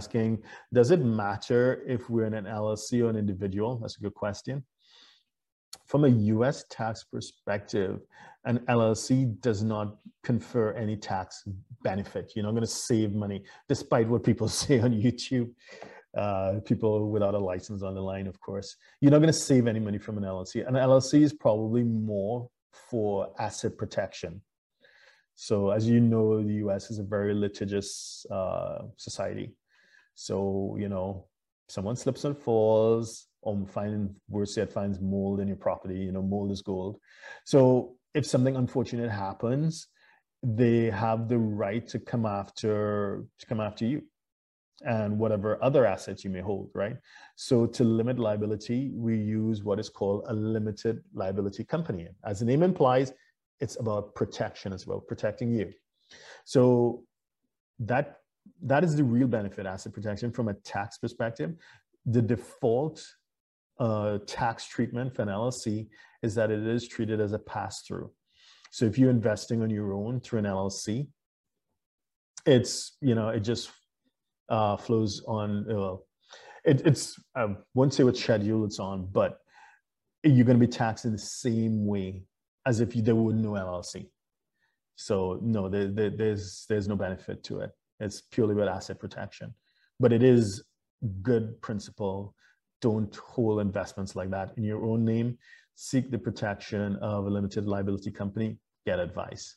asking, does it matter if we're in an LLC or an individual? That's a good question. From a US tax perspective, an LLC does not confer any tax benefit. You're not going to save money, despite what people say on YouTube. Uh, people without a license on the line, of course. You're not going to save any money from an LLC. An LLC is probably more for asset protection. So, as you know, the US is a very litigious uh, society. So, you know, someone slips and falls, um, or find worse yet finds mold in your property, you know, mold is gold. So if something unfortunate happens, they have the right to come after to come after you and whatever other assets you may hold, right? So to limit liability, we use what is called a limited liability company. As the name implies, it's about protection as well, protecting you. So that that is the real benefit, asset protection from a tax perspective. The default uh, tax treatment for an LLC is that it is treated as a pass through. So if you're investing on your own through an LLC, it's you know it just uh, flows on. Well, it, it's I won't say what schedule it's on, but you're going to be taxed in the same way as if you, there were no LLC. So no, there, there, there's there's no benefit to it. It's purely about asset protection, but it is good principle. Don't hold investments like that in your own name. Seek the protection of a limited liability company. Get advice.